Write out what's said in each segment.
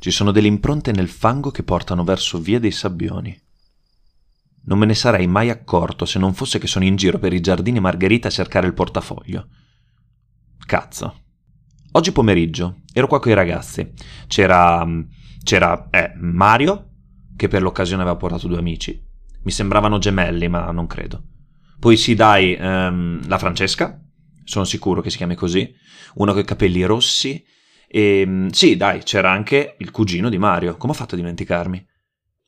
ci sono delle impronte nel fango che portano verso via dei sabbioni. Non me ne sarei mai accorto se non fosse che sono in giro per i giardini Margherita a cercare il portafoglio. Cazzo. Oggi pomeriggio ero qua con i ragazzi. C'era. c'era. eh, Mario, che per l'occasione aveva portato due amici. Mi sembravano gemelli, ma non credo. Poi sì, dai, ehm, la Francesca, sono sicuro che si chiami così, uno con i capelli rossi e ehm, sì, dai, c'era anche il cugino di Mario. Come ho fatto a dimenticarmi?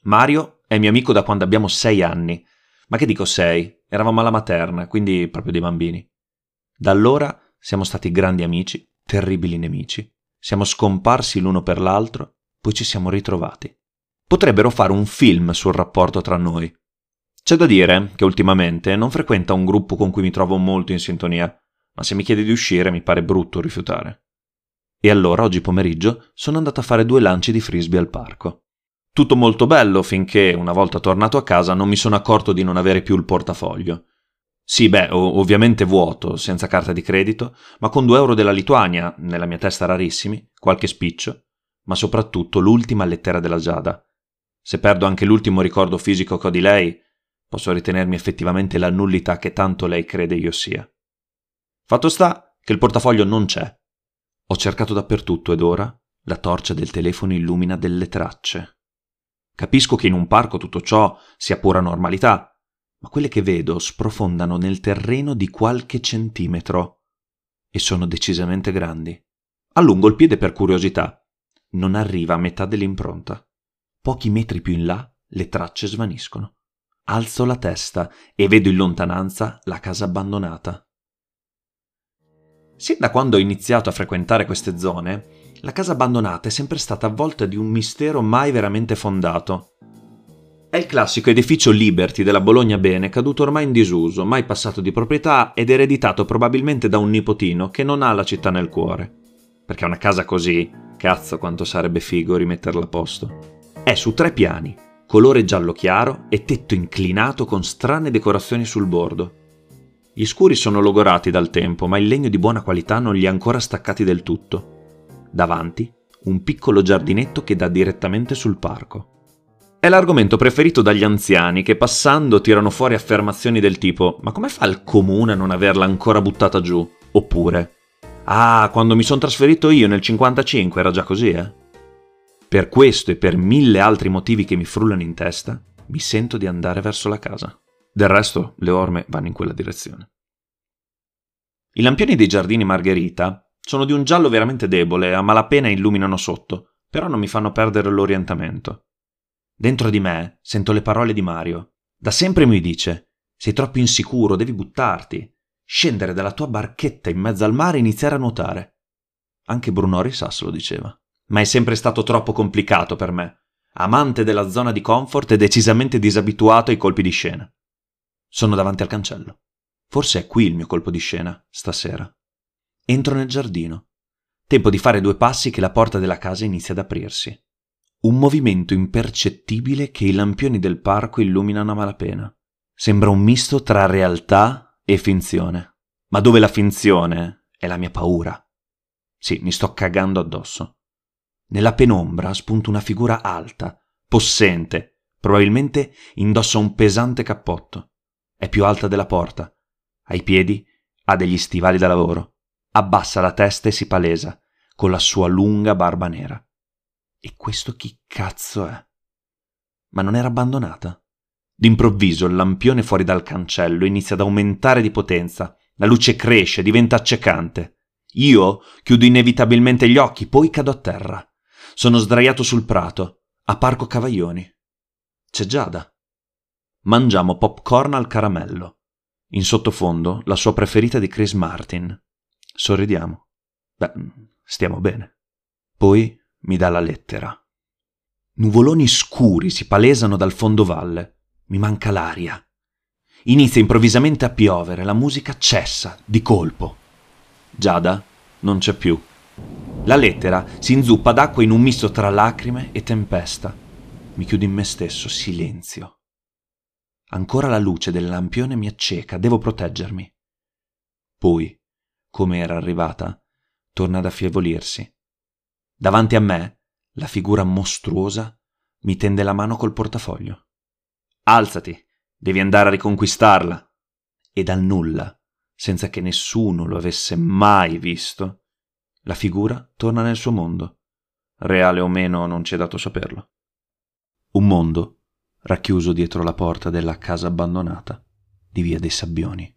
Mario è mio amico da quando abbiamo sei anni. Ma che dico sei? Eravamo alla materna, quindi proprio dei bambini. Da allora siamo stati grandi amici, terribili nemici. Siamo scomparsi l'uno per l'altro, poi ci siamo ritrovati. Potrebbero fare un film sul rapporto tra noi. C'è da dire che ultimamente non frequenta un gruppo con cui mi trovo molto in sintonia, ma se mi chiede di uscire mi pare brutto rifiutare. E allora oggi pomeriggio sono andato a fare due lanci di frisbee al parco. Tutto molto bello finché, una volta tornato a casa, non mi sono accorto di non avere più il portafoglio. Sì, beh, ovviamente vuoto, senza carta di credito, ma con due euro della Lituania, nella mia testa rarissimi, qualche spiccio, ma soprattutto l'ultima lettera della Giada. Se perdo anche l'ultimo ricordo fisico che ho di lei, posso ritenermi effettivamente la nullità che tanto lei crede io sia. Fatto sta che il portafoglio non c'è, ho cercato dappertutto ed ora la torcia del telefono illumina delle tracce. Capisco che in un parco tutto ciò sia pura normalità, ma quelle che vedo sprofondano nel terreno di qualche centimetro e sono decisamente grandi. Allungo il piede per curiosità. Non arriva a metà dell'impronta. Pochi metri più in là le tracce svaniscono. Alzo la testa e vedo in lontananza la casa abbandonata. Sin da quando ho iniziato a frequentare queste zone, la casa abbandonata è sempre stata avvolta di un mistero mai veramente fondato. È il classico edificio Liberty della Bologna Bene, caduto ormai in disuso, mai passato di proprietà ed ereditato probabilmente da un nipotino che non ha la città nel cuore. Perché una casa così, cazzo quanto sarebbe figo rimetterla a posto. È su tre piani, colore giallo chiaro e tetto inclinato con strane decorazioni sul bordo. Gli scuri sono logorati dal tempo, ma il legno di buona qualità non li ha ancora staccati del tutto. Davanti, un piccolo giardinetto che dà direttamente sul parco. È l'argomento preferito dagli anziani che passando tirano fuori affermazioni del tipo Ma come fa il comune a non averla ancora buttata giù? Oppure Ah, quando mi sono trasferito io nel 55 era già così, eh? Per questo e per mille altri motivi che mi frullano in testa, mi sento di andare verso la casa. Del resto le orme vanno in quella direzione. I lampioni dei giardini Margherita sono di un giallo veramente debole e a malapena illuminano sotto, però non mi fanno perdere l'orientamento. Dentro di me sento le parole di Mario. Da sempre mi dice: Sei troppo insicuro, devi buttarti, scendere dalla tua barchetta in mezzo al mare e iniziare a nuotare. Anche Bruno Risas lo diceva. Ma è sempre stato troppo complicato per me. Amante della zona di comfort e decisamente disabituato ai colpi di scena. Sono davanti al cancello. Forse è qui il mio colpo di scena, stasera. Entro nel giardino. Tempo di fare due passi che la porta della casa inizia ad aprirsi. Un movimento impercettibile che i lampioni del parco illuminano a malapena. Sembra un misto tra realtà e finzione. Ma dove la finzione è la mia paura. Sì, mi sto cagando addosso. Nella penombra spunta una figura alta, possente, probabilmente indossa un pesante cappotto. È più alta della porta. Ai piedi ha degli stivali da lavoro. Abbassa la testa e si palesa, con la sua lunga barba nera. E questo chi cazzo è? Ma non era abbandonata? D'improvviso il lampione fuori dal cancello inizia ad aumentare di potenza. La luce cresce, diventa accecante. Io chiudo inevitabilmente gli occhi, poi cado a terra. Sono sdraiato sul prato, a Parco Cavaglioni. C'è Giada. Mangiamo popcorn al caramello. In sottofondo la sua preferita di Chris Martin. Sorridiamo. Beh, stiamo bene. Poi mi dà la lettera. Nuvoloni scuri si palesano dal fondovalle. Mi manca l'aria. Inizia improvvisamente a piovere, la musica cessa, di colpo. Giada non c'è più. La lettera si inzuppa d'acqua in un misto tra lacrime e tempesta. Mi chiudo in me stesso, silenzio. Ancora la luce del lampione mi acceca, devo proteggermi. Poi, come era arrivata, torna ad affievolirsi. Davanti a me, la figura mostruosa mi tende la mano col portafoglio. Alzati, devi andare a riconquistarla. E dal nulla, senza che nessuno lo avesse mai visto, la figura torna nel suo mondo. Reale o meno non ci è dato saperlo. Un mondo racchiuso dietro la porta della casa abbandonata di via dei Sabbioni.